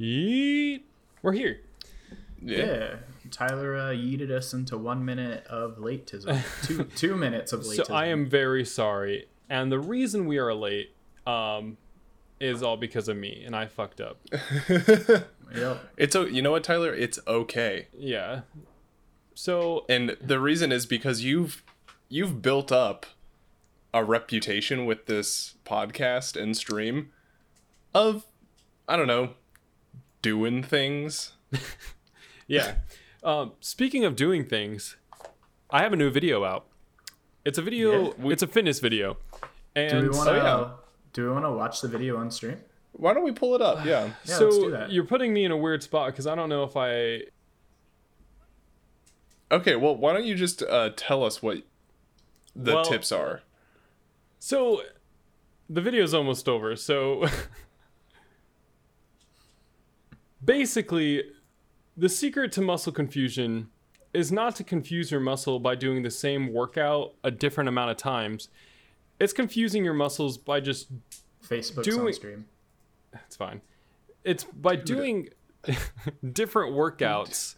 Yeet. We're here. Yeah. Tyler uh, yeeted us into one minute of lateism. two two minutes of lateism. So I am very sorry. And the reason we are late um, is all because of me, and I fucked up. Yep. It's o- you know what, Tyler? It's okay. Yeah. So And the reason is because you've you've built up a reputation with this podcast and stream of I don't know, doing things. yeah. um, speaking of doing things, I have a new video out. It's a video. Yeah, we- it's a fitness video, and Do we want to? Oh, yeah. Do we want to watch the video on stream? Why don't we pull it up? Yeah. Yeah, so let's do that. you're putting me in a weird spot because I don't know if I. Okay, well, why don't you just uh, tell us what the Well- tips are? So, the video's almost over. So, basically, the secret to muscle confusion is not to confuse your muscle by doing the same workout a different amount of times. It's confusing your muscles by just Facebook's Doing- stream. It's fine. It's by doing different workouts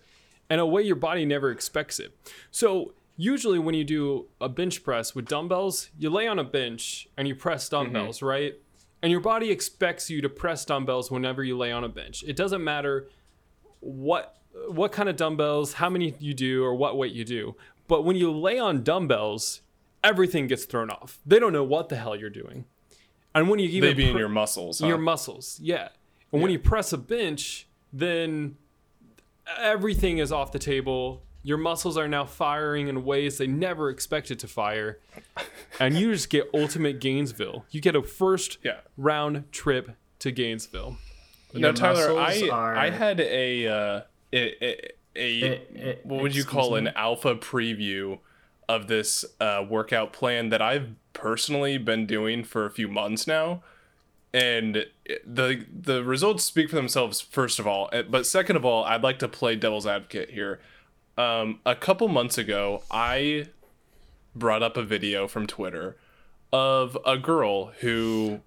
in a way your body never expects it. So, usually when you do a bench press with dumbbells, you lay on a bench and you press dumbbells, right? And your body expects you to press dumbbells whenever you lay on a bench. It doesn't matter what what kind of dumbbells, how many you do or what weight you do. But when you lay on dumbbells, everything gets thrown off. They don't know what the hell you're doing. And when you even They be in pr- your muscles. Huh? your muscles. Yeah. And when you press a bench, then everything is off the table. Your muscles are now firing in ways they never expected to fire. And you just get ultimate Gainesville. You get a first Yeah. round trip to Gainesville. now, Tyler, I are- I had a uh, a, a, a It- it- what would you call me? an alpha preview of this uh, workout plan that I've personally been doing for a few months now, and the the results speak for themselves. First of all, Uh, but second of all, I'd like to play devil's advocate here. Um, a couple months ago, I brought up a video from Twitter of a girl who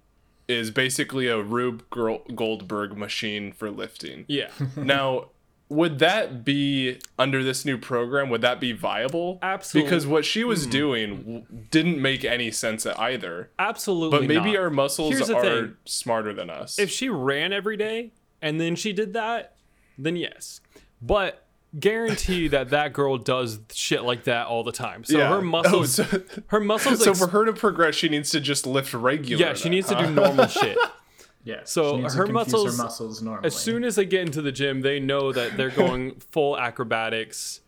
is basically a Rube Goldberg machine for lifting. Yeah. Now, would that be under this new program? Would that be viable? Absolutely. Because what she was doing w- didn't make any sense either. Absolutely. But maybe not. our muscles are thing. smarter than us. if she ran every day and then she did that, then yes. But guarantee that that girl does shit like that all the time. So Yeah. her muscles, Oh, so- her muscles. so ex- for her to progress, she needs to just lift regular. yeah, she then, needs to do normal shit. Yeah. So she needs her confuse muscles- her muscles normally. As soon as they get into the gym, they know that they're going full acrobatics,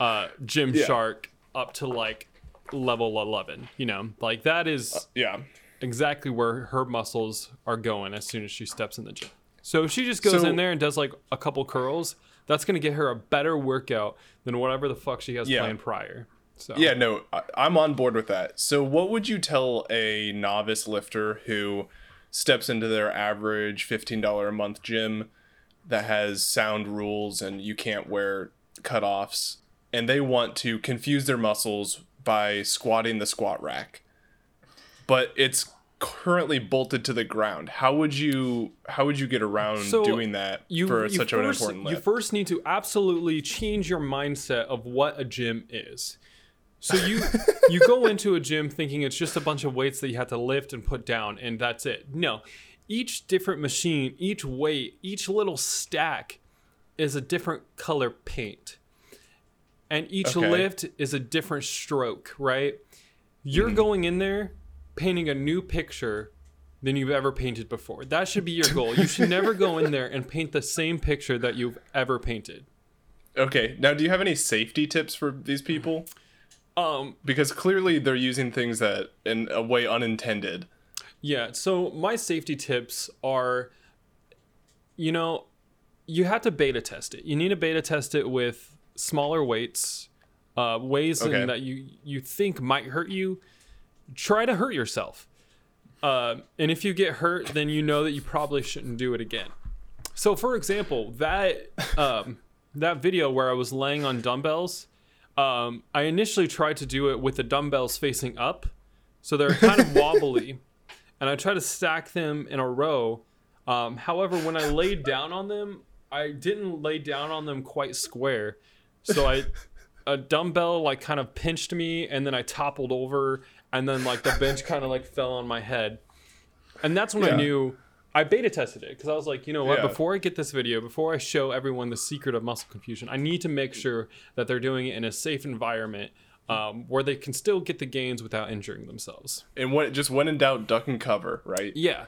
uh, gym Yeah. shark up to like level eleven. You know, like that is Yeah. exactly where her muscles are going as soon as she steps in the gym. So if she just goes So- in there and does like a couple curls, that's gonna get her a better workout than whatever the fuck she has Yeah. planned prior. So Yeah, no, I- I'm on board with that. So, what would you tell a novice lifter who steps into their average $15 a month gym that has sound rules and you can't wear cutoffs, and they want to confuse their muscles by squatting the squat rack, but it's currently bolted to the ground? How would you how would you get around So, doing that you, for you such first, an important lift? You first need to absolutely change your mindset of what a gym is. So you you go into a gym thinking it's just a bunch of weights that you have to lift and put down and that's it. No. Each different machine, each weight, each little stack is a different color paint. And each Okay. lift is a different stroke, right? You're mm-hmm. going in there painting a new picture than you've ever painted before. That should be your goal. You should never go in there and paint the same picture that you've ever painted. okay, now do you have any safety tips for these people? Um, because clearly they're using things that in a way unintended yeah, so my safety tips are you know, you have to beta test it. You need to beta test it with smaller weights, uh, ways in Okay. that you you think might hurt you. Try to hurt yourself. Uh, and if you get hurt, then you know that you probably shouldn't do it again. So, for example, that um, that video where I was laying on dumbbells, um, I initially tried to do it with the dumbbells facing up, so they're kind of wobbly, and I tried to stack them in a row Um, however, when I laid down on them, I didn't lay down on them quite square. So I a dumbbell like kind of pinched me and then I toppled over and then like the bench kind of like fell on my head. And that's when I knew I beta tested it because I was like, you know what? Yeah. Before I get this video, before I show everyone the secret of muscle confusion, I need to make sure that they're doing it in a safe environment um, where they can still get the gains without injuring themselves. And when just when in doubt, duck and cover, right? Yeah.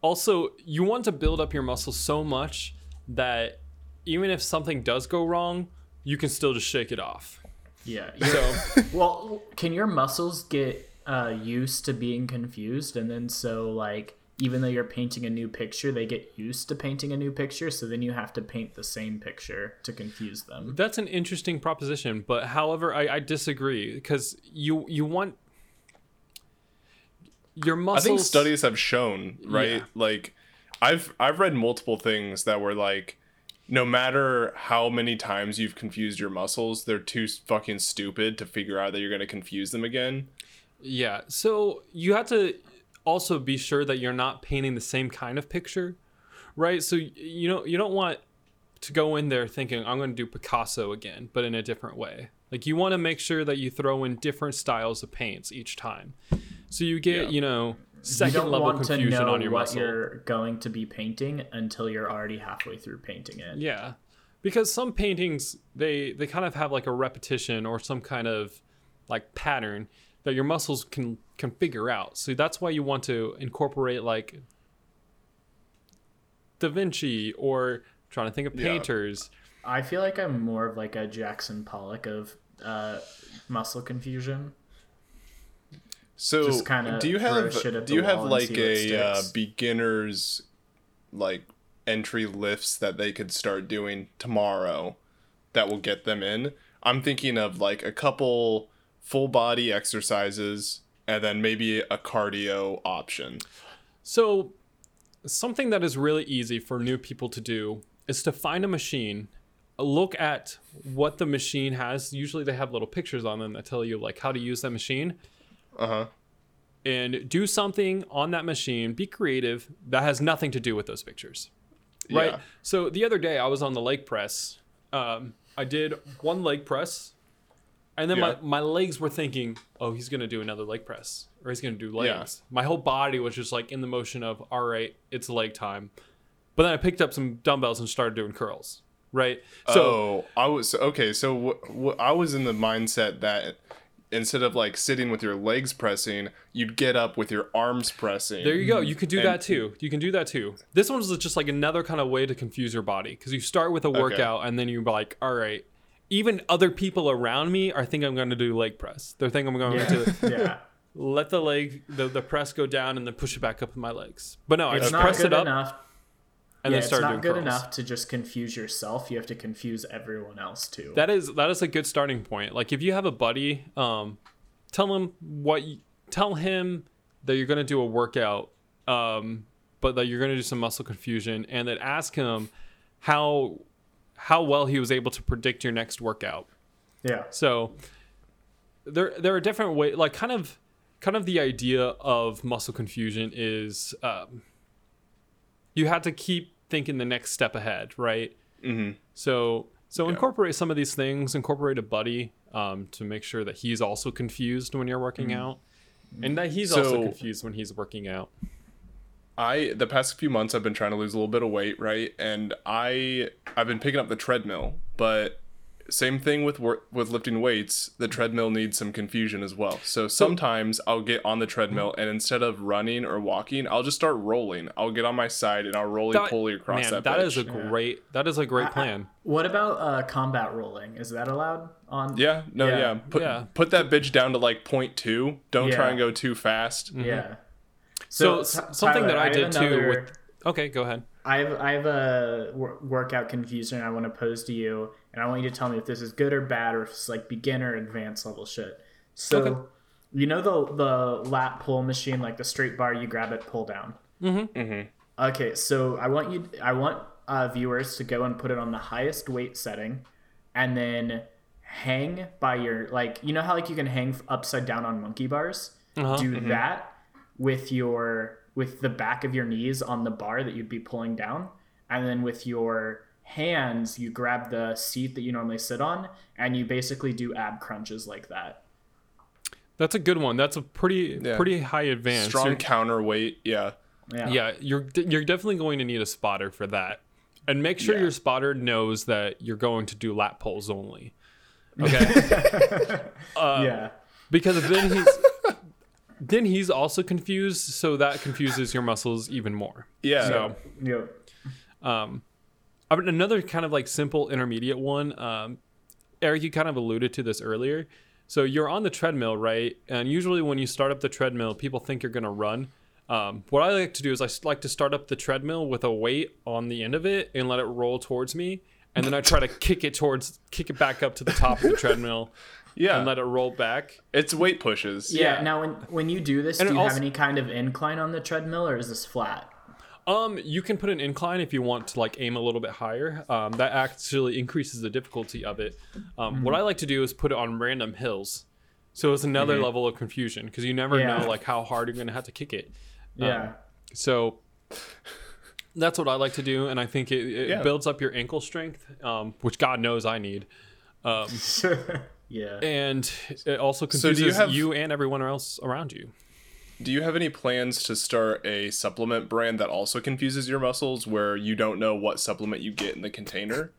Also, you want to build up your muscles so much that even if something does go wrong, you can still just shake it off. Yeah. So, Well, can your muscles get uh, used to being confused, and then so like even though you're painting a new picture, they get used to painting a new picture, so then you have to paint the same picture to confuse them. that's an interesting proposition, but however, I, I disagree because you you want your muscles. I think studies have shown, right? Yeah. Like I've I've read multiple things that were like no matter how many times you've confused your muscles, they're too fucking stupid to figure out that you're going to confuse them again. Yeah. So you have to also be sure that you're not painting the same kind of picture, right? So you know you don't want to go in there thinking I'm going to do Picasso again, but in a different way. Like you want to make sure that you throw in different styles of paints each time, so you get Yeah. you know You second don't level want to confusion know on your what muscle. you're going to be painting until you're already halfway through painting it. Yeah. Because some paintings they they kind of have like a repetition or some kind of like pattern that your muscles can can figure out. So that's why you want to incorporate like Da Vinci or trying to think of Yeah. painters. I feel like I'm more of like a Jackson Pollock of uh, muscle confusion. So Just kinda do you have shit do you have like a uh, beginners like entry lifts that they could start doing tomorrow that will get them in? I'm thinking of like a couple full body exercises and then maybe a cardio option. So something that is really easy for new people to do is to find a machine look at what the machine has usually they have little pictures on them that tell you like how to use that machine Uh-huh. and do something on that machine be creative that has nothing to do with those pictures right Yeah. so the other day i was on the leg press um, i did one leg press and then Yeah. my, my legs were thinking oh he's going to do another leg press or he's going to do Yeah. legs my whole body was just like in the motion of all right it's leg time but then i picked up some dumbbells and started doing curls right so oh, I was okay. So wh- wh- I was in the mindset that instead of like sitting with your legs pressing, you'd get up with your arms pressing. There you go. You could do And- that too. You can do that too. This one's just like another kind of way to confuse your body because you start with a workout and then you're like, all right. Even other people around me are thinking I'm going to do leg press. They're thinking I'm going to yeah. let the leg, the, the press go down and then push it back up with my legs. But no, I It's just not press good it up enough. and yeah, then it's not good curls. enough to just confuse yourself. You have to confuse everyone else too. That is that is a good starting point. Like if you have a buddy, um, tell him what you, tell him that you're going to do a workout, um, but that you're going to do some muscle confusion, and then ask him how how well he was able to predict your next workout. yeah. So there there are different ways. Like kind of kind of the idea of muscle confusion is um, you have to keep thinking the next step ahead, right? Mhm. So so Yeah. incorporate some of these things. Incorporate a buddy um, to make sure that he's also confused when you're working out, and that he's also confused when he's working out. I the past few months I've been trying to lose a little bit of weight, right? And I I've been picking up the treadmill, but same thing with work with lifting weights. The treadmill needs some confusion as well. So sometimes I'll get on the treadmill and instead of running or walking, I'll just start rolling. I'll get on my side and I'll roly That- poly across man, that. that is a bitch. great that is a great I- plan. What about uh, combat rolling? Is that allowed on? yeah, no, Yeah. yeah. Put Yeah. put that bitch down to like point two. Don't try and go too fast. Yeah. So, Ty- s- something Tyler, that I, have did too with Okay, go ahead. I have I have a wor- workout confusion I want to pose to you, and I want you to tell me if this is good or bad, or if it's like beginner, advanced level shit. So, Okay. you know the the lat pull machine, like the straight bar, you grab it, pull down. Mm-hmm. Okay, so I want you, I want uh, viewers to go and put it on the highest weight setting, and then hang by your like, you know how like you can hang upside down on monkey bars. Uh-huh. Do that with your with the back of your knees on the bar that you'd be pulling down, and then with your hands you grab the seat that you normally sit on, and you basically do ab crunches like that. That's a good one. That's a pretty Yeah. pretty high advance. Strong You're- counterweight. Yeah. Yeah. yeah, you're you're definitely going to need a spotter for that, and make sure Yeah. your spotter knows that you're going to do lat pulls only. Okay, uh, yeah. because then he's then he's also confused, so that confuses your muscles even more. Yeah. So Yep. um, I mean, another kind of like simple intermediate one. Um, Eric, you kind of alluded to this earlier. So you're on the treadmill, right? And usually when you start up the treadmill, people think you're gonna run. Um, what I like to do is I like to start up the treadmill with a weight on the end of it and let it roll towards me, and then I try to kick it towards, kick it back up to the top of the treadmill Yeah. and let it roll back. it's weight pushes. Yeah. Yeah. Now, when when you do this, And do it you also- have any kind of incline on the treadmill, or is this flat? Um, you can put an incline if you want to like aim a little bit higher. Um, that actually increases the difficulty of it. Um, What I like to do is put it on random hills, so it's another level of confusion because you never Yeah. know like how hard you're gonna have to kick it. Yeah. So that's what I like to do, and I think it, it Yeah. builds up your ankle strength, um, which God knows I need, yeah. and it also So you confuses have- you and everyone else around you. Do you have any plans to start a supplement brand that also confuses your muscles where you don't know what supplement you get in the container?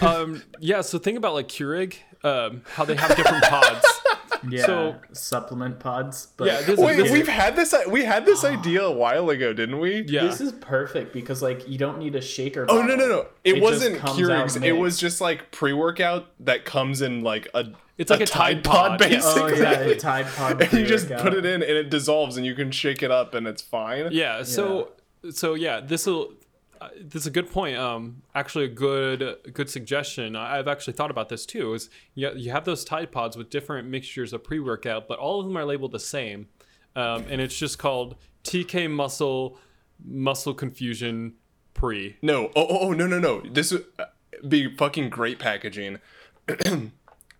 um, yeah, so think about like Keurig, um, how they have different pods. Yeah. So- supplement pods. But Yeah, this Wait, this we've had this we had this idea a while ago, didn't we? Yeah, This is perfect because like you don't need a shaker. Oh no no no! It, just wasn't comes Keurig's. It was just like pre-workout that comes in like a. It's like a Tide Pod. Yeah. Oh basically. yeah, the Tide Pod. and you just put it in, and it dissolves, and you can shake it up, and it's fine. Yeah. So so yeah, this will. Uh, this is a good point. Um, actually, a good good suggestion. I- I've actually thought about this too. Is you, you have those Tide Pods with different mixtures of pre workout, but all of them are labeled the same, um, and it's just called TK Muscle Muscle Confusion Pre. No. Oh, oh, oh no no no! This would uh, be fucking great packaging.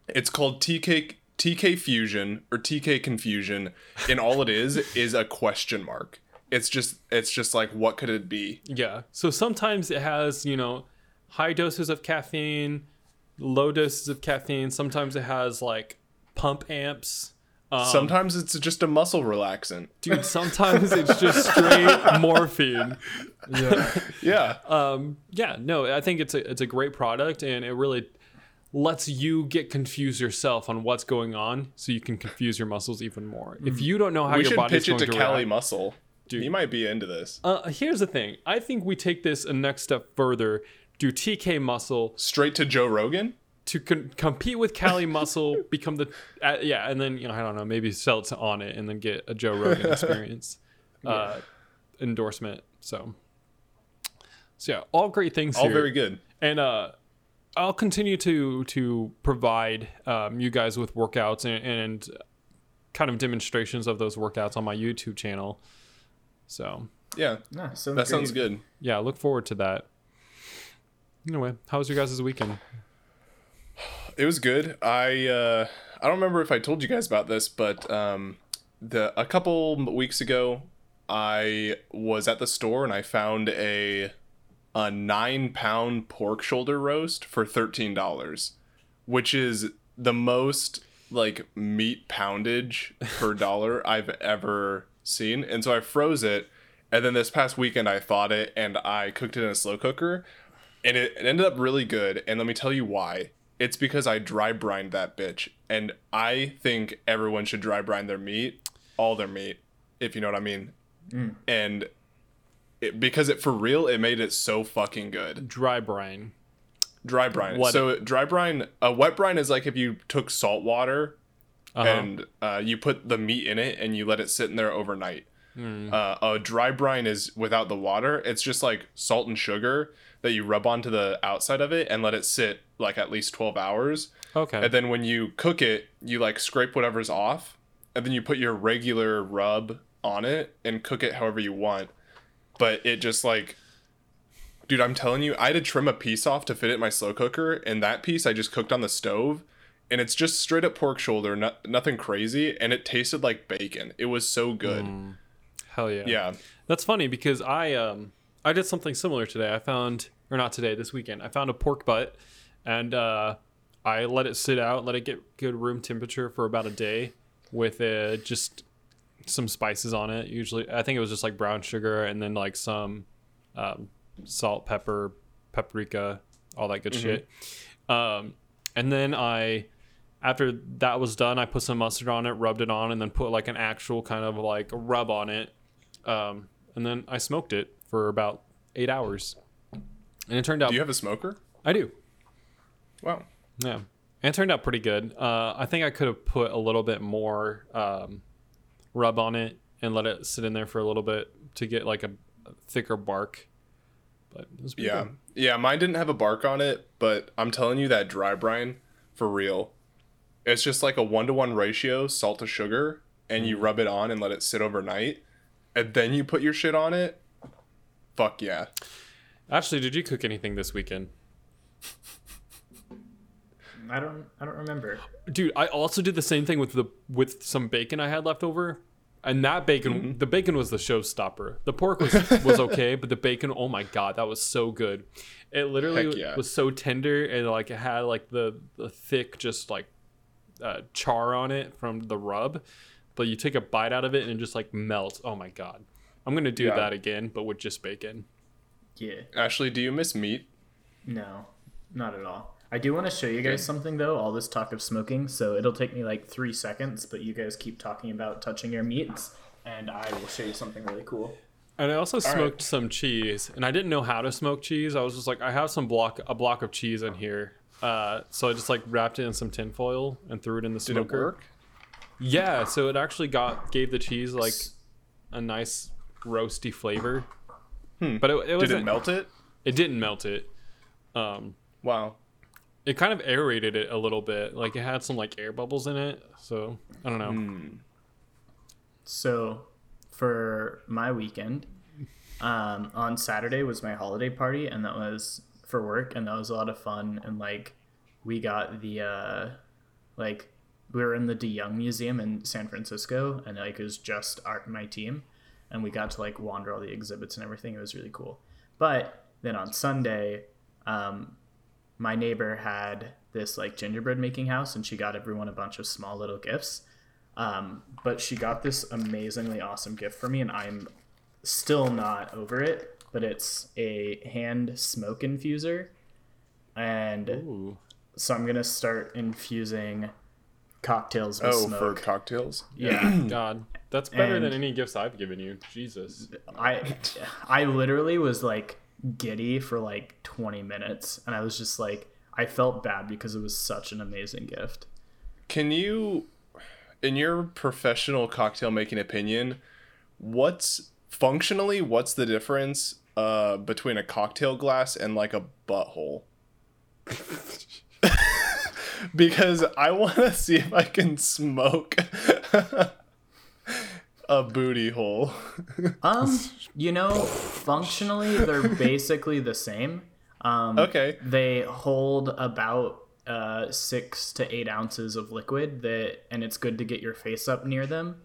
it's called TK TK Fusion or TK Confusion, and all it is is a question mark. It's just it's just like what could it be? Yeah. So sometimes it has you know high doses of caffeine, low doses of caffeine. Sometimes it has like pump amps. Um, Sometimes it's just a muscle relaxant. Dude, sometimes it's just straight morphine. Yeah. Yeah. Um, yeah, no, I think it's a it's a great product, and it really lets you get confused yourself on what's going on, so you can confuse your muscles even more. If you don't know how we your should body's pitch it to to Kali react, Muscle. Dude. He might be into this. uh, here's the thing. I think we take this a next step further. Do TK Muscle Straight to Joe Rogan. to con- compete with Kali Muscle, become the uh, yeah, and then you know I don't know, maybe sell it to on it, and then get a Joe Rogan experience uh, endorsement. So, so yeah, all great things All here. very good. and uh i'll continue to to provide um, you guys with workouts and, and kind of demonstrations of those workouts on my youtube channel so Yeah, No, sounds that sounds good. yeah look forward to that anyway how was your guys' weekend It was good. I uh, I don't remember if I told you guys about this, but um, the a couple weeks ago, I was at the store and I found a a nine pound pork shoulder roast for thirteen dollars, which is the most like meat poundage per dollar I've ever seen. And so I froze it, and then this past weekend I thawed it and I cooked it in a slow cooker, and it, it ended up really good. And let me tell you why. It's because I dry brined that bitch, and I think everyone should dry brine their meat, all their meat, if you know what I mean. Mm. And it, because it for real, it made it so fucking good. dry brine Dry brine. What- So dry brine, a wet brine is like if you took salt water uh-huh. and uh, you put the meat in it and you let it sit in there overnight. Uh, a dry brine is without the water. It's just like salt and sugar that you rub onto the outside of it and let it sit like at least 12 hours. okay And then when you cook it, you like scrape whatever's off and then you put your regular rub on it and cook it however you want. But it just like dude, I'm telling you, I had to trim a piece off to fit it in my slow cooker and that piece I just cooked on the stove and it's just straight up pork shoulder, no, nothing crazy and it tasted like bacon. It was so good. Hell yeah. Yeah. That's funny because I um I did something similar today. I found or not today, this weekend. I found a pork butt and uh I let it sit out, let it get good room temperature for about a day with uh, just some spices on it. Usually I think it was just like brown sugar and then like some um, salt, pepper, paprika, all that good shit. Um and then I after that was done, I put some mustard on it, rubbed it on, and then put like an actual kind of like rub on it. Um, and then I smoked it for about eight hours. And it turned out Do you have a smoker? I do. Wow. Yeah. And it turned out pretty good. Uh, I think I could have put a little bit more um, rub on it and let it sit in there for a little bit to get like a thicker bark. But it was pretty Yeah. good. Yeah, mine didn't have a bark on it, but I'm telling you that dry brine, for real. It's just like a one to one ratio, salt to sugar, and Mm. you rub it on and let it sit overnight. And then you put your shit on it. Fuck yeah. Ashley, did you cook anything this weekend? I don't I don't remember. Dude, I also did the same thing with the with some bacon I had left over. And that bacon, Mm-hmm. the bacon was the showstopper. The pork was was okay, but the bacon, oh my god, that was so good. It literally yeah. was so tender and like it had like the the thick just like uh, char on it from the rub, but you take a bite out of it and it just like melts. Oh my god, I'm gonna do Yeah. that again, but with just bacon. Yeah. Ashley, do you miss meat? No, not at all. I do want to show you guys something though. All this talk of smoking, so it'll take me like three seconds, but you guys keep talking about touching your meats, and I will show you something really cool. And I also right. smoked some cheese, and I didn't know how to smoke cheese. I was just like, I have some block, a block of cheese in here, uh, so I just like wrapped it in some tinfoil and threw it in the Did smoker. it work? Yeah, so it actually got gave the cheese like a nice roasty flavor. But it, it Did wasn't. it melt it? It didn't melt it. Um, Wow. it kind of aerated it a little bit. Like it had some like air bubbles in it. So I don't know. Hmm. So, for my weekend, um, on Saturday was my holiday party, and that was for work, and that was a lot of fun. And like, we got the uh, like we were in the De Young Museum in San Francisco, and like it was just our my team, and we got to like wander all the exhibits and everything. It was really cool. But then on Sunday, um, my neighbor had this like gingerbread making house, and she got everyone a bunch of small little gifts. Um, but she got this amazingly awesome gift for me, and I'm still not over it. But it's a hand smoke infuser, and Ooh. so I'm gonna start infusing cocktails with Oh, for cocktails? yeah, God, that's better than any gifts I've given you. Jesus. I I literally was like giddy for like 20 minutes, and I was just like, I felt bad because it was such an amazing gift. Can you, in your professional cocktail making opinion, what's functionally what's the difference uh, between a cocktail glass and like a butthole? because I want to see if I can smoke a booty hole. Um, you know, functionally they're basically the same. Um, Okay. They hold about uh, six to eight ounces of liquid that, and it's good to get your face up near them.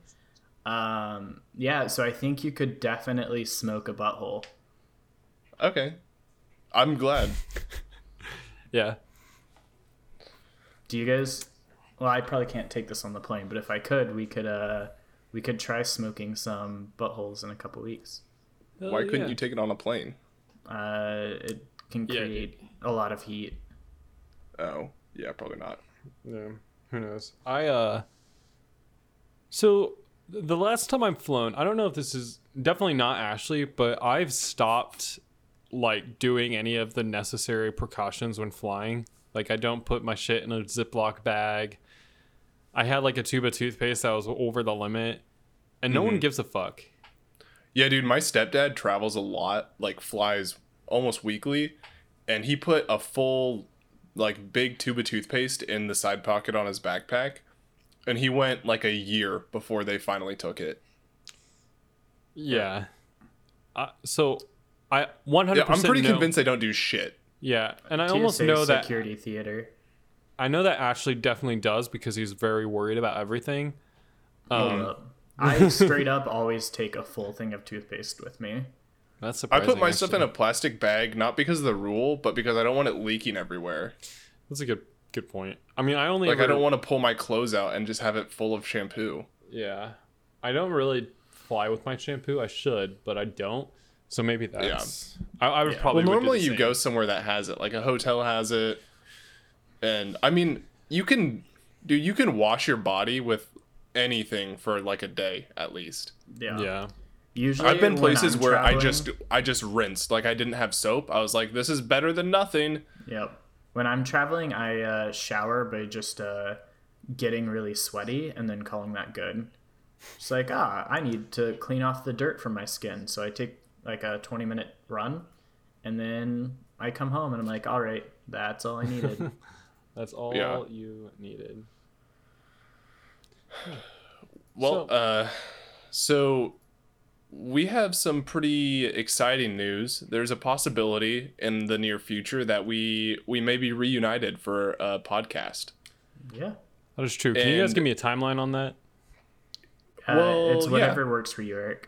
Um, yeah, so I think you could definitely smoke a butthole. Okay. I'm glad. Yeah. Do you guys? Well, I probably can't take this on the plane, but if I could, we could uh, we could try smoking some buttholes in a couple weeks. Hell Why couldn't yeah. you take it on a plane? Uh, it can Yeah. create a lot of heat. Oh, yeah, probably not. Yeah, who knows? I uh So the last time I've flown, I don't know if this is definitely not Ashley, but I've stopped like doing any of the necessary precautions when flying. Like I don't put my shit in a Ziploc bag. I had like a tube of toothpaste that was over the limit, and no one gives a fuck. Yeah, dude, my stepdad travels a lot, like flies almost weekly, and he put a full, like, big tube of toothpaste in the side pocket on his backpack, and he went like a year before they finally took it. Yeah. Uh, so I 100% Yeah, I'm pretty know- convinced they don't do shit. Yeah, and I almost TSA know that security theater. I know that Ashley definitely does because he's very worried about everything. Hold Um, up. I straight up always take a full thing of toothpaste with me. That's surprising. I put my stuff in a plastic bag not because of the rule, but because I don't want it leaking everywhere. That's a good good point. I mean, I only Like ever, I don't want to pull my clothes out and just have it full of shampoo. Yeah, I don't really fly with my shampoo. I should, but I don't. So maybe that's. I, I would Yeah. probably. Well, would do normally the you same. go somewhere that has it, like a hotel has it, and I mean, you can, dude, you can wash your body with anything for like a day at least. Yeah. Yeah. Usually, I've been places I'm where I just I just rinsed, like I didn't have soap. I was like, this is better than nothing. Yep. When I'm traveling, I uh, shower by just uh, getting really sweaty and then calling that good. It's like, ah, I need to clean off the dirt from my skin. So I take like a 20 minute run and then I come home and I'm like, all right, that's all I needed. That's all Yeah. you needed. Well, So- uh, so we have some pretty exciting news. There's a possibility in the near future that we we may be reunited for a podcast. yeah. That is true. Can you guys give me a timeline on that? Uh, Well, it's yeah. whatever works for you, Eric.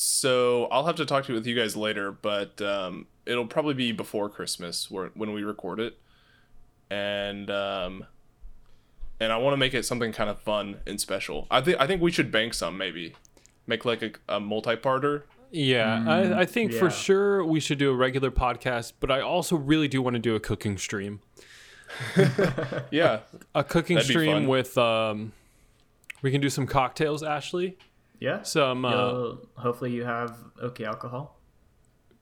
So I'll have to talk to you with you guys later, but um, it'll probably be before Christmas where, when we record it, and um, and I want to make it something kind of fun and special. I think I think we should bank some maybe, make like a, a multi-parter. Yeah, I, I think for sure we should do a regular podcast, but I also really do want to do a cooking stream. Yeah, A cooking That'd stream with um, we can do some cocktails, Ashley. Yeah. Some uh, You'll- hopefully you have okay alcohol.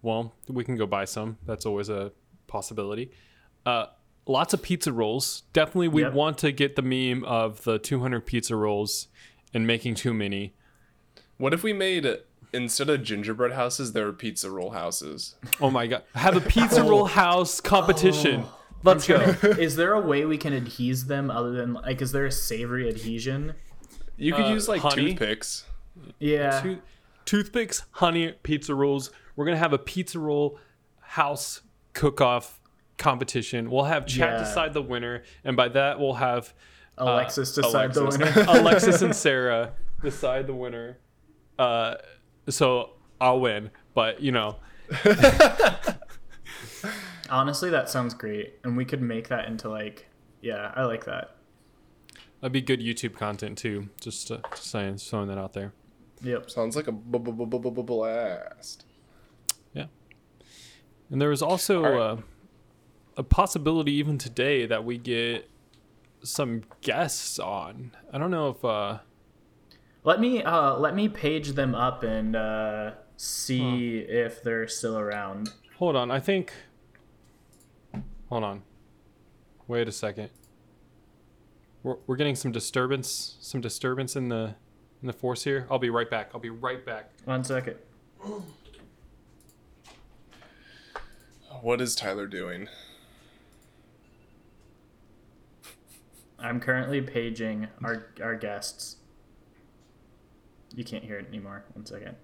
well, we can go buy some. That's always a possibility. Uh, lots of pizza rolls. Definitely, we Yep. want to get the meme of the 200 pizza rolls and making too many. What if we made instead of gingerbread houses, there were pizza roll houses? Oh my god! Have a pizza roll house competition. Let's go. is there a way we can adhese them other than like is there a savory adhesion? You could Uh, use like honey? toothpicks. Yeah. Tooth- toothpicks, honey, pizza rolls. We're gonna have a pizza roll house cook-off competition. We'll have chat Yeah. decide the winner, and by that we'll have Alexis decide the winner. Alexis and Sarah decide the winner. Uh, so I'll win, but you know, Honestly, that sounds great, and we could make that into like, yeah, I like that. that'd be good YouTube content too. Just, uh, just saying, throwing that out there. Yep. Sounds like a blast. And there was also All right. uh, a possibility even today that we get some guests on. I don't know if uh, Let me uh let me page them up and uh see if they're still around. Hold on, I think. Hold on. Wait a second. We're, we're getting some disturbance, some disturbance in the in the force here. I'll be right back. I'll be right back. One second. What is Tyler doing? I'm currently paging our our guests. You can't hear it anymore. One second.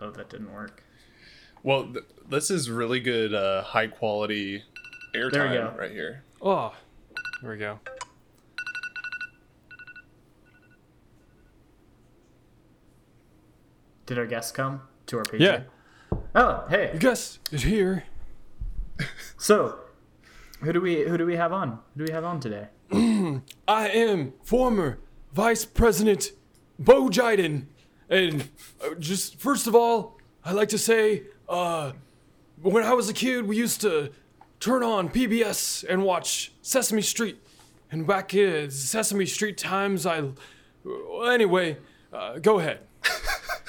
Oh, that didn't work. Well, th- this is really good, uh, high quality There we airtime go. right here. Oh, there we go. Did our guest come to our page? Yeah, Oh, hey. guest is here. So, who do we who do we have on? Who do we have on today? I am former Vice President Bo Jiden. And uh, just first of all, I'd like to say, uh, when I was a kid, we used to turn on PBS and watch Sesame Street. And back in Sesame Street times, I. Anyway, uh, go ahead.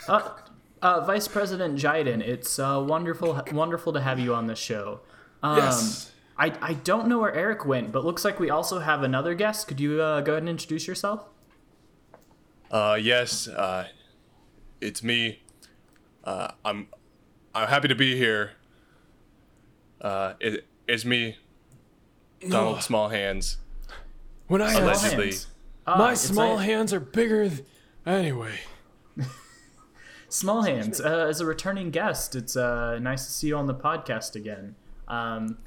Uh, uh, Vice President Jiden, it's uh, wonderful wonderful to have you on the show. Um, Yes. I, I don't know where Eric went, but looks like we also have another guest. Could you uh, go ahead and introduce yourself? Uh, yes, uh, it's me. Uh, I'm, I'm happy to be here. Uh, it, it's me, Donald. Small Hands. When I Small asked, Allegedly. hands. Ah, my it's small nice- hands are bigger. Th- anyway, Small hands. Uh, as a returning guest, it's uh, nice to see you on the podcast again. Um,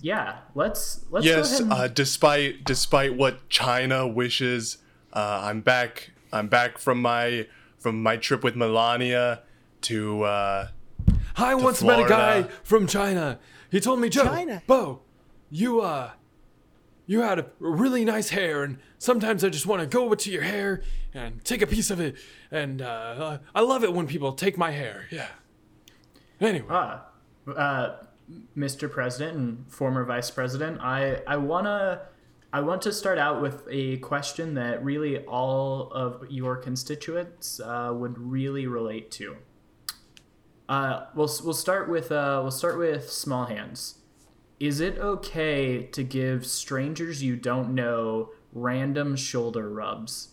yeah, let's let's go Yes, ahead and- uh, despite despite what China wishes, uh, I'm back. I'm back from my from my trip with Melania to. Uh, I once met a guy from China. He told me, Joe, China. Bo, you uh, you had a really nice hair, and sometimes I just want to go over to your hair and take a piece of it, and uh, I love it when people take my hair. Yeah. Anyway, uh, uh, Mr. President and former Vice President, I I wanna I want to start out with a question that really all of your constituents uh, would really relate to. Uh, we'll we'll start with uh, we'll start with small hands. Is it okay to give strangers you don't know random shoulder rubs?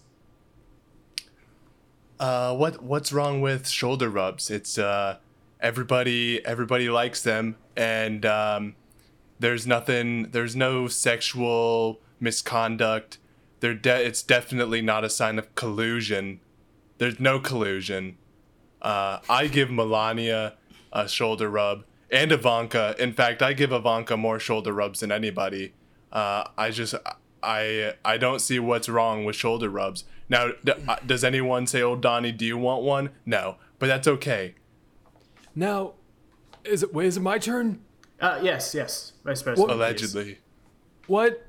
uh, what what's wrong with shoulder rubs? It's uh, everybody everybody likes them, and um, there's nothing. There's no sexual misconduct. There, de- it's definitely not a sign of collusion. There's no collusion. Uh, I give Melania a shoulder rub and Ivanka. In fact, I give Ivanka more shoulder rubs than anybody. Uh, I just I I don't see what's wrong with shoulder rubs. Now, d- uh, does anyone say, "Oh, Donnie, do you want one?" No, but that's okay. now, is it wait, is it my turn? Uh, yes, yes, Vice President. please. Allegedly. What?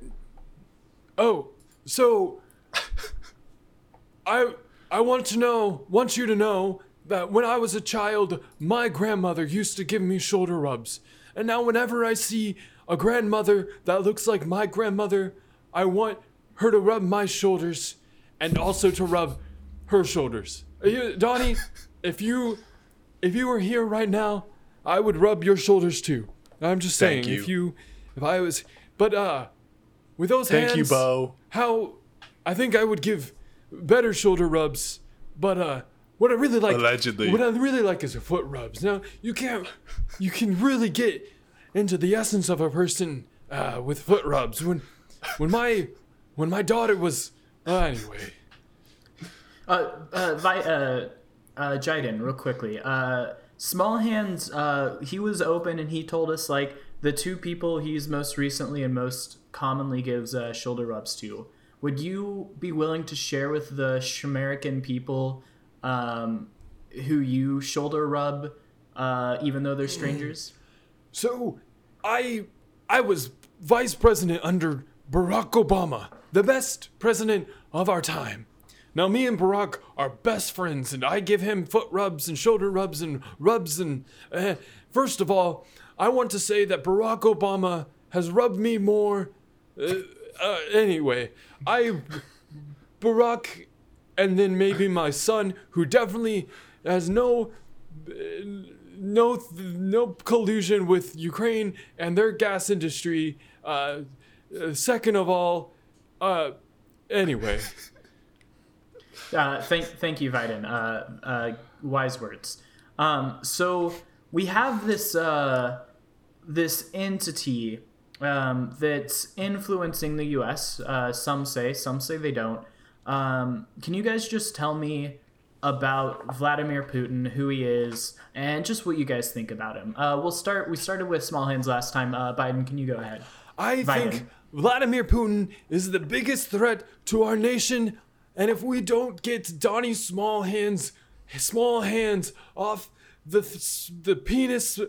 Oh, so I I want to know, want you to know that when I was a child, my grandmother used to give me shoulder rubs. And now whenever I see a grandmother that looks like my grandmother, I want her to rub my shoulders and also to rub her shoulders. You, Donnie, if you if you were here right now, I would rub your shoulders too. I'm just saying, Thank if you. you if I was but uh with those Thank hands you, Bo. how I think I would give better shoulder rubs, but uh what I really like Allegedly. what I really like is foot rubs. Now you can't you can really get into the essence of a person uh, with foot rubs. When when my when my daughter was uh, anyway. Uh, uh, Vi- uh, uh, Jaden, real quickly. Uh, Small Hands, uh, he was open and he told us, like, the two people he's most recently and most commonly gives uh, shoulder rubs to. Would you be willing to share with the Shamerican people um, who you shoulder rub, uh, even though they're strangers? So, I I was vice president under Barack Obama, the best president of our time. Now, me and Barack are best friends, and I give him foot rubs and shoulder rubs and rubs. And uh, first of all, I want to say that Barack Obama has rubbed me more. Uh, uh, anyway, I Barack, and then maybe my son, who definitely has no no no collusion with Ukraine and their gas industry. Uh, uh, second of all, uh, anyway, Uh, thank, thank you, Viden. Uh, uh, wise words. Um, so we have this this entity um, that's influencing the U.S. Some say, some say they don't. Um, can you guys just tell me about Vladimir Putin, who he is, and just what you guys think about him? Uh, we'll start. We started with small hands last time. Uh, Biden, can you go ahead? I Biden. think Vladimir Putin is the biggest threat to our nation, and if we don't get Donnie Small Hands, small hands off the the penis, uh,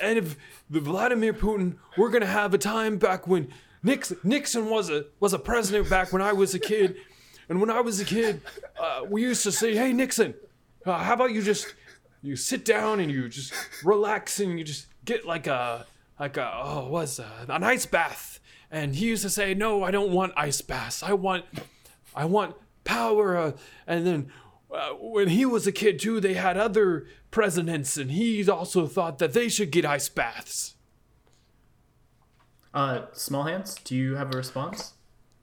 and if the Vladimir Putin, we're gonna have a time back when Nixon Nixon was a was a president back when I was a kid, and when I was a kid, uh, we used to say, "Hey Nixon, uh, how about you just you sit down and you just relax and you just get like a like a oh what's a, an ice bath." And he used to say, "No, I don't want ice baths. I want I want power." Uh, and then uh, when he was a kid too, they had other presidents, and he also thought that they should get ice baths. Uh, small hands, do you have a response?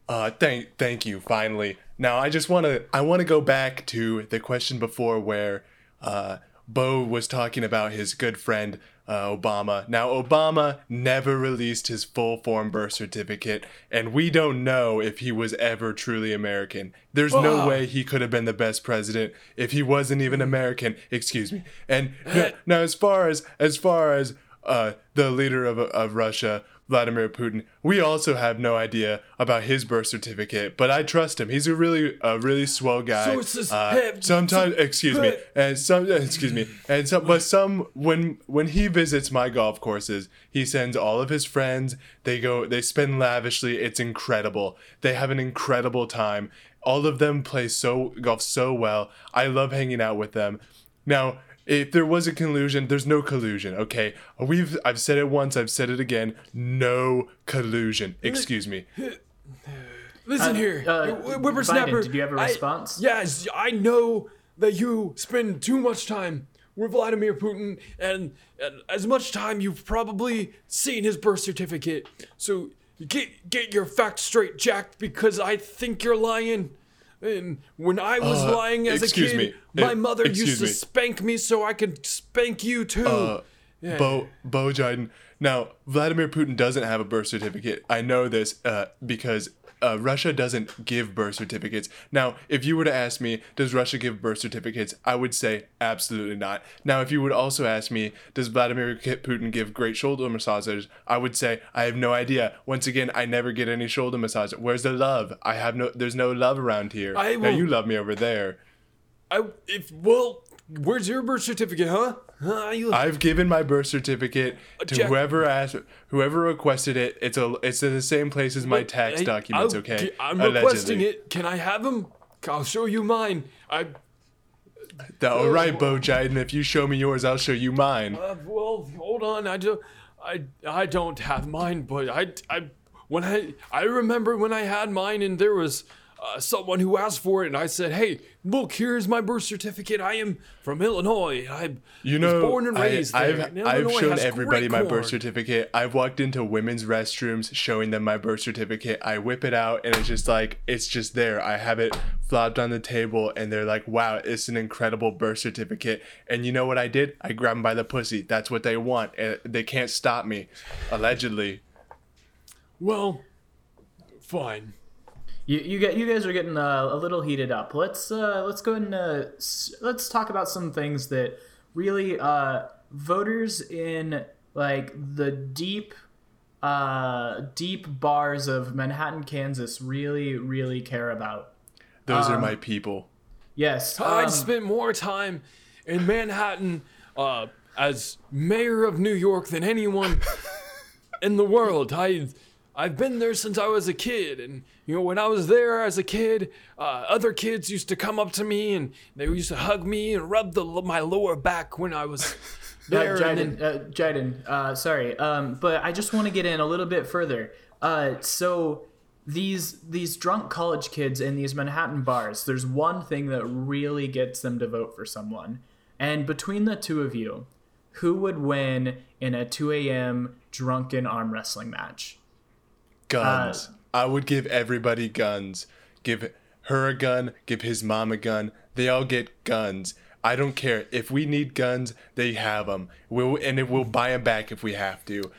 Uh, thank, thank you. Finally, now I just want to, I want to go back to the question before where, uh, Bo was talking about his good friend uh, Obama. Now Obama never released his full form birth certificate, and we don't know if he was ever truly American. There's no way he could have been the best president if he wasn't even American. Excuse me. And now, now as far as as far as uh, the leader of, of Russia, Vladimir Putin, we also have no idea about his birth certificate, but I trust him. He's a really, a really swell guy. Sources Uh, sometimes, excuse me, and some, excuse me, and some, but some when when he visits my golf courses, he sends all of his friends. They go, they spend lavishly. It's incredible. They have an incredible time. All of them play so golf so well. I love hanging out with them. Now, if there was a collusion, there's no collusion. Okay, we've I've said it once, I've said it again. No collusion. Excuse me. Listen Uh, here, uh, Wh- whippersnapper. Biden, did you have a response? yes, I know that you spend too much time with Vladimir Putin, and, and as much time you've probably seen his birth certificate. So get get your facts straight, Jack, because I think you're lying. And when I was Uh, lying as a kid, me. my Uh, mother used to me. spank me so I could spank you too. Uh, Bo Bo Jiden. Now, Vladimir Putin doesn't have a birth certificate. I know this uh, because uh, Russia doesn't give birth certificates. Now, if you were to ask me, does Russia give birth certificates? I would say absolutely not. Now, if you would also ask me, does Vladimir Putin give great shoulder massages? I would say I have no idea. Once again, I never get any shoulder massage. Where's the love? I have no. There's no love around here. I now you love me over there. I if well, where's your birth certificate, huh? Huh? You, I've given my birth certificate to Jack- whoever asked, whoever requested it. It's a, it's in the same place as my tax Hey, documents. I'll- Okay, I'm Allegedly. requesting it. Can I have them? I'll show you mine. I That- all right, Bo Jiden. If you show me yours, I'll show you mine. uh, well, hold on. I do, I I don't have mine, but I I when I I remember when I had mine and there was. Uh, someone who asked for it, and I said, "Hey, look, here's my birth certificate. I am from Illinois. I You know, was born and raised I, have I've shown everybody my corn." birth certificate. I've walked into women's restrooms showing them my birth certificate. I whip it out, and it's just like it's just there. I have it flopped on the table, and they're like, "Wow, it's an incredible birth certificate." And you know what I did? I grabbed them by the pussy. That's what they want, and they can't stop me. Allegedly. Well, fine. You you get you guys are getting uh, a little heated up. Let's uh, let's go and uh, s- let's talk about some things that really uh, voters in like the deep uh, deep bars of Manhattan, Kansas really really care about. Those are Um, my people. Yes, I'd um, spent more time in Manhattan uh, as mayor of New York than anyone in the world. I, I've been there since I was a kid, and you know when I was there as a kid, uh, other kids used to come up to me and they used to hug me and rub the my lower back when I was Uh, there. and Jaden, then, uh, Jaden, uh, sorry, um, but I just want to get in a little bit further. Uh, so these these drunk college kids in these Manhattan bars, there's one thing that really gets them to vote for someone, and between the two of you, who would win in a 2 a.m. drunken arm wrestling match? Guns. I would give everybody guns. Give her a gun, give his mom a gun. They all get guns. I don't care. If we need guns, they have them. We'll, and it, we'll buy them back if we have to.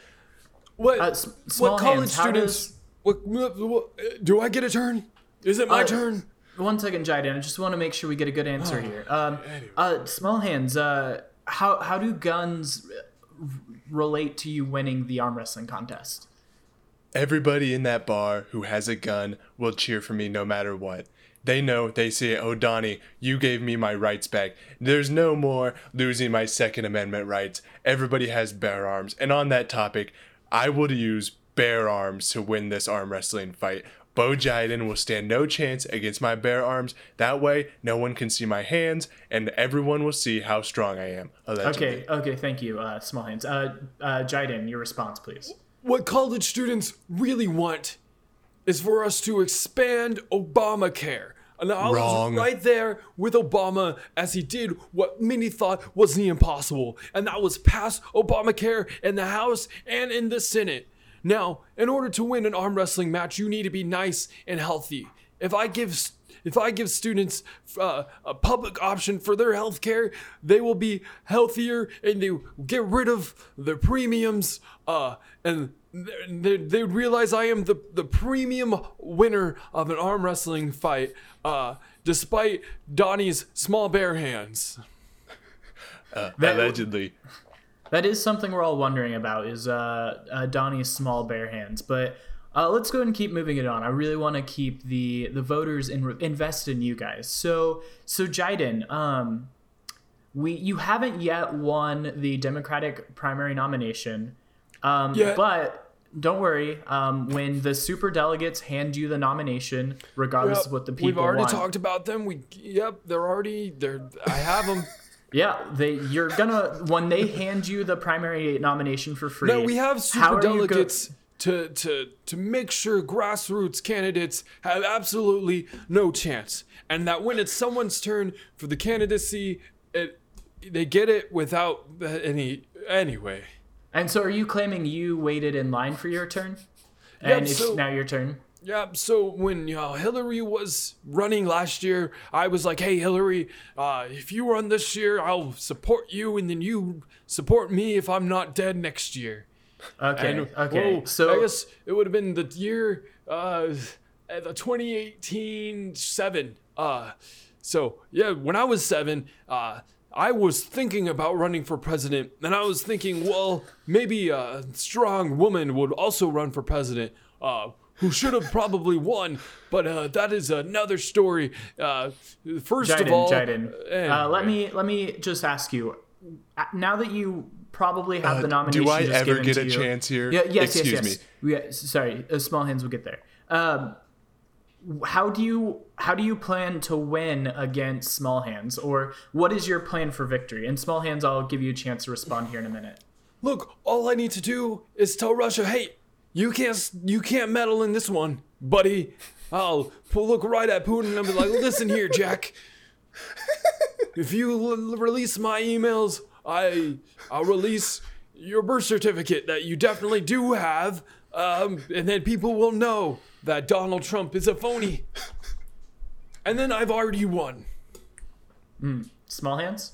what? Uh, s- what college hands, students? does- What, what, what- do I get a turn? Is it my Uh, turn? One second, Jaden. I just want to make sure we get a good answer here. Um, uh, small hands. Uh, how how do guns r- relate to you winning the arm wrestling contest? Everybody in that bar who has a gun will cheer for me no matter what. They know, they say, oh, Donnie, you gave me my rights back. There's no more losing my Second Amendment rights. Everybody has bear arms. And on that topic, I will use bear arms to win this arm wrestling fight. Bo Jiden will stand no chance against my bare arms. That way, no one can see my hands, and everyone will see how strong I am. Allegedly. Okay, okay, thank you, uh, small hands. Uh, uh, Jaden, your response, please. What college students really want is for us to expand Obamacare. And I Wrong. was right there with Obama as he did what many thought was the impossible, and that was pass Obamacare in the House and in the Senate. Now, in order to win an arm wrestling match, you need to be nice and healthy. If I give if I give students uh, a public option for their health care, they will be healthier and they get rid of their premiums. Uh, and they, they would realize I am the, the premium winner of an arm wrestling fight, uh, despite Donnie's small bare hands. Uh, That- allegedly. that is something we're all wondering about is uh, uh, Donnie's small bare hands. But uh, let's go ahead and keep moving it on. I really want to keep the the voters in, invested in you guys. So so Jiden, um, we you haven't yet won the Democratic primary nomination, um, Yeah. but. Don't worry. Um, when the super delegates hand you the nomination, regardless Yep, of what the people We've already want, talked about them. We yep, they're already they're I have them. Yeah, they you're gonna when they hand you the primary nomination for free. No, we have super you go- delegates to to to make sure grassroots candidates have absolutely no chance, and that when it's someone's turn for the candidacy, it they get it without any anyway. And so, are you claiming you waited in line for your turn, and Yep, it's so- now your turn? Yeah, so when you know, Hillary was running last year, I was like, "Hey, Hillary, uh, if you run this year, I'll support you, and then you support me if I'm not dead next year." Okay, And, okay. whoa, so I guess it would have been the year, uh, the 2018 seven. Uh, so yeah, when I was seven, uh, I was thinking about running for president, and I was thinking, well, maybe a strong woman would also run for president. Uh, who should have probably won, but uh, that is another story. Uh, first Jiden, of all, Jiden, uh, let me let me just ask you. uh, Now that you probably have the Uh, nomination, do I just ever given get a you- chance here? Yeah, yes, Excuse yes, yes. We, uh, sorry, uh, small hands will get there. Um, how do you how do you plan to win against small hands, or what is your plan for victory? And small hands, I'll give you a chance to respond here in a minute. Look, all I need to do is tell Russia, hey, you can't you can't meddle in this one, buddy. I'll look right at Putin and be like, listen here, Jack. If you l- release my emails, I I'll release your birth certificate that you definitely do have, um, and then people will know that Donald Trump is a phony. And then I've already won. Small hands.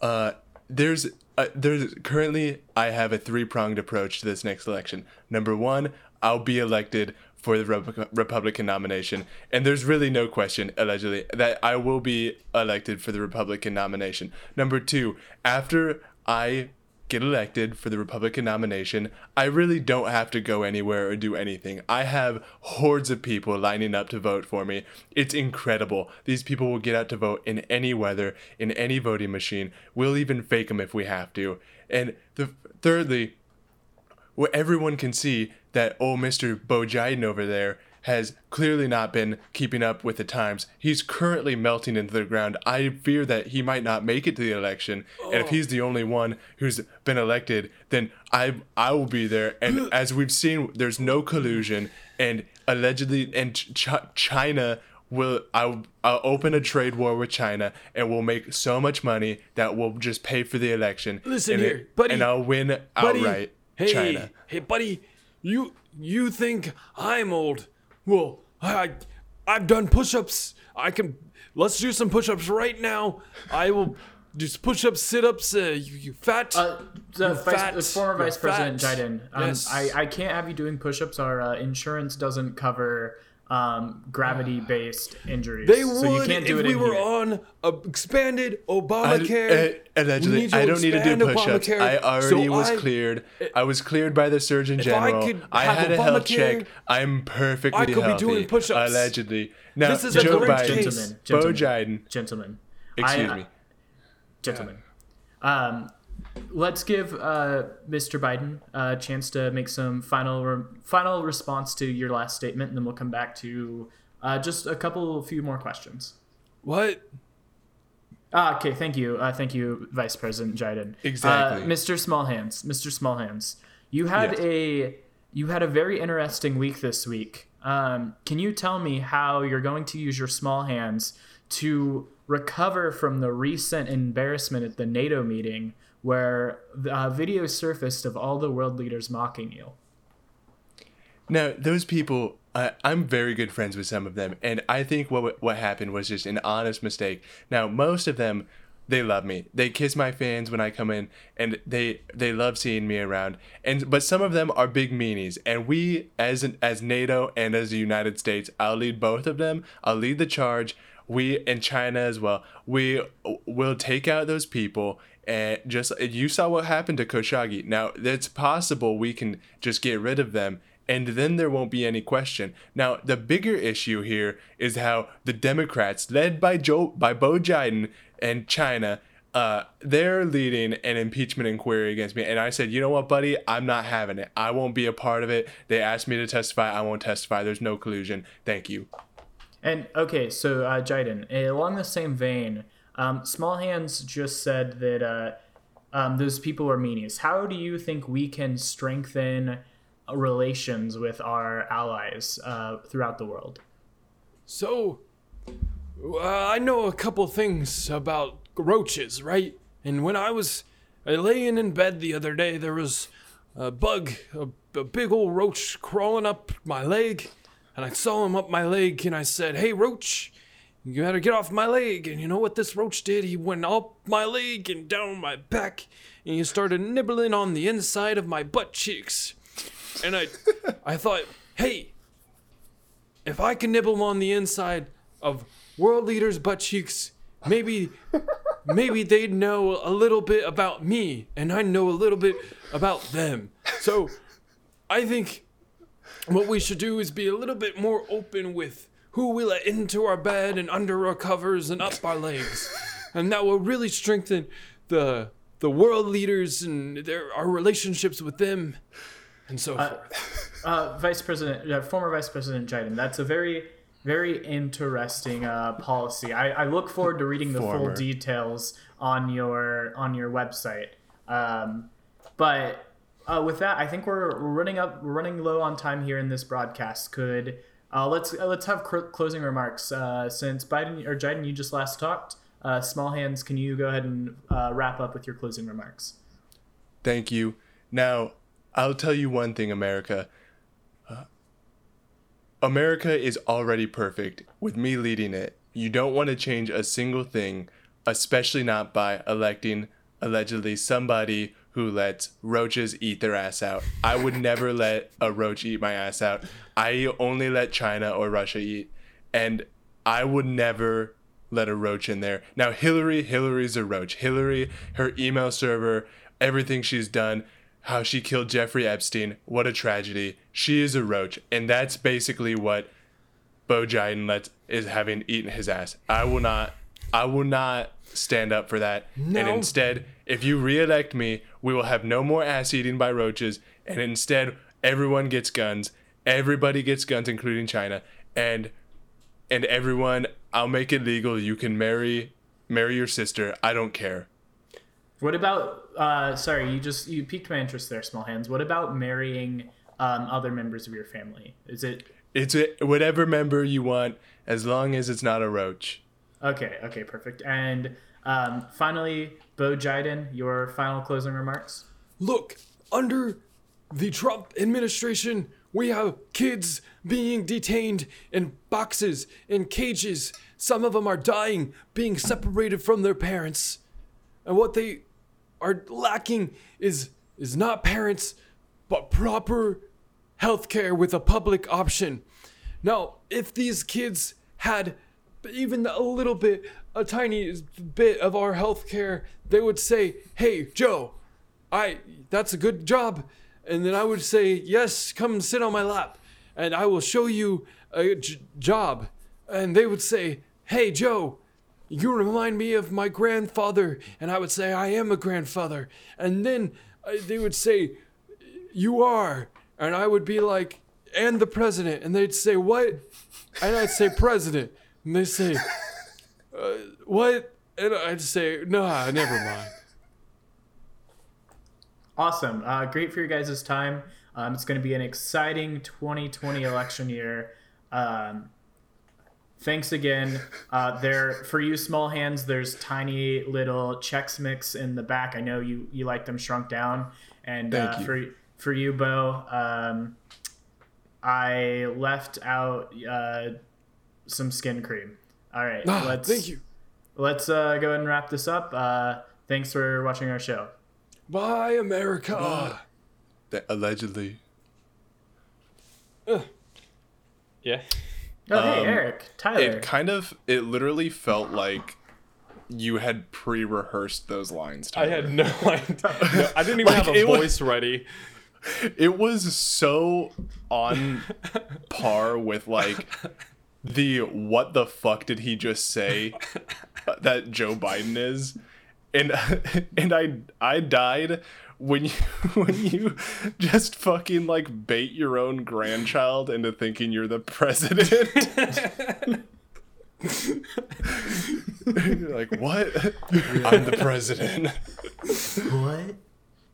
Uh, there's uh, there's currently I have a three pronged approach to this next election. Number one, I'll be elected for the Repu- Republican nomination, and there's really no question, allegedly, that I will be elected for the Republican nomination. Number two, after I get elected for the Republican nomination, I really don't have to go anywhere or do anything. I have hordes of people lining up to vote for me. It's incredible. These people will get out to vote in any weather, in any voting machine. We'll even fake them if we have to. And the thirdly, where everyone can see that old Mr. Bo Jiden over there has clearly not been keeping up with the times. He's currently melting into the ground. I fear that he might not make it to the election. And if oh. he's the only one who's been elected, then I I will be there. And as we've seen, there's no collusion. And allegedly, and Ch- China will I'll, I'll open a trade war with China and we'll make so much money that we'll just pay for the election. Listen and here, buddy. and I'll win buddy, outright. Hey, China. hey, buddy, you you think I'm old? Well, I I've done push-ups. I can. Let's do some push-ups right now. I will just push-ups, sit-ups. Uh, you, you fat. Uh, the, You vice, fat- the former Vice President fat. Jiden, um, Yes. I, I can't have you doing push-ups. Our uh, insurance doesn't cover um, gravity-based injuries, they so would you can't do if it we were here. on a expanded I, Obamacare. uh, allegedly, We need to I don't need to do expand push-ups. I already So was I- cleared. I was cleared by the Surgeon General. could I, had a health check. I'm perfectly I could be doing push-ups. Allegedly. Now, This is Joe great Biden, case. Gentlemen, Bo gentlemen, Jiden, gentlemen. excuse I- me. gentlemen. Um, let's give uh, Mr. Biden a chance to make some final re- final response to your last statement, and then we'll come back to uh, just a couple, few more questions. what? Ah, okay, thank you, uh, thank you, Vice President Jiden. Exactly. uh, Mr. Smallhands. Mr. Smallhands, you had Yes. a you had a very interesting week this week. Um, can you tell me how you're going to use your small hands to recover from the recent embarrassment at the NATO meeting, where uh, video surfaced of all the world leaders mocking you? Now, those people, I'm very good friends with some of them, and I think what what happened was just an honest mistake. Now, most of them, they love me. They kiss my fans when I come in, and they they love seeing me around. And but some of them are big meanies, and we as an, as NATO and as the United States, I'll lead both of them. I'll lead the charge. We and China as well. We will take out those people, and just you saw what happened to Khashoggi. Now it's possible we can just get rid of them and then there won't be any question. Now, the bigger issue here is how the Democrats, led by Joe by Bo Biden and China, uh, they're leading an impeachment inquiry against me. And I said, you know what, buddy, I'm not having it. I won't be a part of it. They asked me to testify. I won't testify. There's no collusion. Thank you. And okay, so uh, Jiden, along the same vein, um, Small Hands just said that uh, um, those people are meanies. How do you think we can strengthen relations with our allies uh, throughout the world? So, uh, I know a couple things about roaches, right? And when I was uh, laying in bed the other day, there was a bug, a, a big old roach crawling up my leg. And I saw him up my leg and I said, Hey, roach, you better get off my leg. And you know what this roach did? He went up my leg and down my back and he started nibbling on the inside of my butt cheeks. And I, I thought, hey, if I can nibble on the inside of world leaders' butt cheeks, maybe, maybe they'd know a little bit about me, and I know a little bit about them. So, I think what we should do is be a little bit more open with who we let into our bed and under our covers and up our legs, and that will really strengthen the the world leaders and their our relationships with them and so uh, forth. Uh, Vice President, uh, former Vice President Jiden, that's a very, very interesting uh, policy. I, I, look forward to reading the former. full details on your on your website. Um, but uh, with that, I think we're, we're running up, we're running low on time here in this broadcast. Could uh, let's let's have cr- closing remarks since Biden or Jiden, you just last talked. small hands, can you go ahead and wrap up with your closing remarks? Thank you. Now, I'll tell you one thing, America. Uh, America is already perfect with me leading it. You don't want to change a single thing, especially not by electing allegedly somebody who lets roaches eat their ass out. I would never let a roach eat my ass out. I only let China or Russia eat. And I would never let a roach in there. Now, Hillary, Hillary's a roach. Hillary, her email server, everything she's done, how she killed Jeffrey Epstein. What a tragedy. She is a roach, and that's basically what Bo Jiden let is having eaten his ass. I will not I will not stand up for that. No. And instead, if you re-elect me, we will have no more ass eating by roaches, and instead everyone gets guns. Everybody gets guns, including China, and and everyone. I'll make it legal. You can marry marry your sister. I don't care. What about? Uh, sorry, you just you piqued my interest there, small hands. What about marrying um, other members of your family? Is it? It's a, whatever member you want, as long as it's not a roach. Okay. Okay. Perfect. And um, finally, Bo Jiden, your final closing remarks. Look, under the Trump administration, we have kids being detained in boxes, in cages. Some of them are dying, being separated from their parents. And what they are lacking is is not parents, but proper health care with a public option. Now, if these kids had even a little bit, a tiny bit of our health care, they would say, "Hey, Joe, I that's a good job," and then I would say, "Yes, come sit on my lap, and I will show you a j- job," and they would say, "Hey, Joe." You remind me of my grandfather. And I would say, I am a grandfather. And then uh, they would say, You are. And I would be like, And the president. And they'd say, What? And I'd say, President. And they say, uh, What? And I'd say, Nah, never mind. Awesome. Uh, great for your guys' time. Um, it's going to be an exciting 2020 election year. Um, thanks again. Uh, there for you small hands. There's tiny little checks Mix in the back. I know you you like them shrunk down. And uh, for for you, Bo, um, I left out uh, some skin cream. All right, ah, let's thank you. Let's uh, go ahead and wrap this up. Uh, thanks for watching our show. Bye, America. allegedly. Yeah. Oh, um, hey, Eric, Tyler. It kind of, it literally felt like you had pre-rehearsed those lines. I had no idea. No, I didn't even Like, have a it was- voice ready. It was so on par with like the what the fuck did he just say that Joe Biden is, and and I I died when you when you just fucking like bait your own grandchild into thinking you're the president. you're like what? I'm the president. What?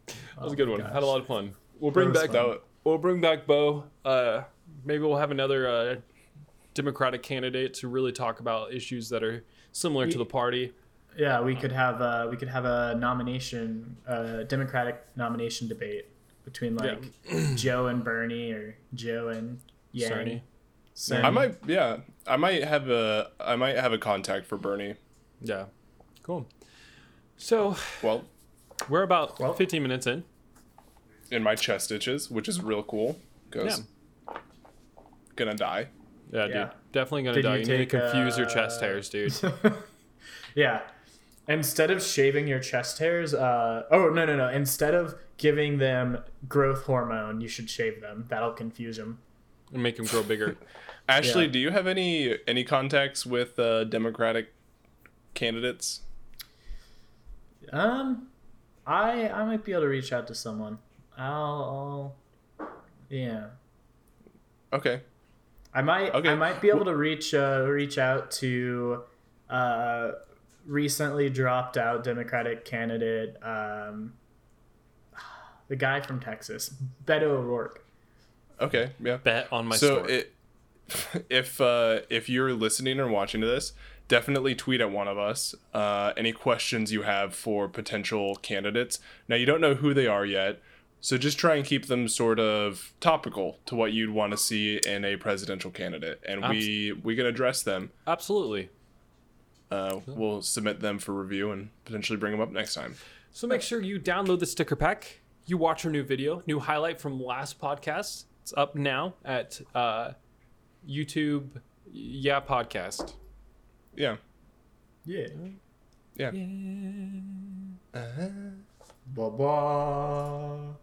That was a good one. Had a lot of fun. We'll bring back fun. we'll bring back Bo. Uh, maybe we'll have another uh, Democratic candidate to really talk about issues that are similar to the party. Yeah, we could have uh, we could have a nomination, uh, Democratic nomination debate between like Joe and Bernie or Joe and Yang. Cerny. Cerny. I might yeah, I might have a I might have a contact for Bernie. Yeah. Cool. So Well, we're about Well- 15 minutes in. in my chest stitches, which is real cool because gonna die. Yeah, Yeah. dude. Definitely gonna Did die. you You, need to take, confuse your chest uh, hairs, dude. Yeah. Instead of shaving your chest hairs, uh, oh no no no! Instead of giving them growth hormone, you should shave them. That'll confuse them. and make them grow bigger. Ashley, Yeah. do you have any any contacts with uh, Democratic candidates? Um, I I might be able to reach out to someone. I'll, I'll yeah. Okay. I might Okay. I might be able to reach uh, reach out to uh, recently dropped out Democratic candidate um, the guy from Texas, Beto O'Rourke. Okay. Yeah. Bet on my so story. it, if uh, if you're listening or watching to this, definitely tweet at one of us uh, any questions you have for potential candidates. Now you don't know who they are yet, so just try and keep them sort of topical to what you'd want to see in a presidential candidate, and we we can address them. Absolutely. Uh, we'll submit them for review and potentially bring them up next time. So make sure you download the sticker pack. You watch our new video, new highlight from last podcast. It's up now at uh, YouTube. Yeah, podcast. Yeah. Yeah. Yeah. Bye bye.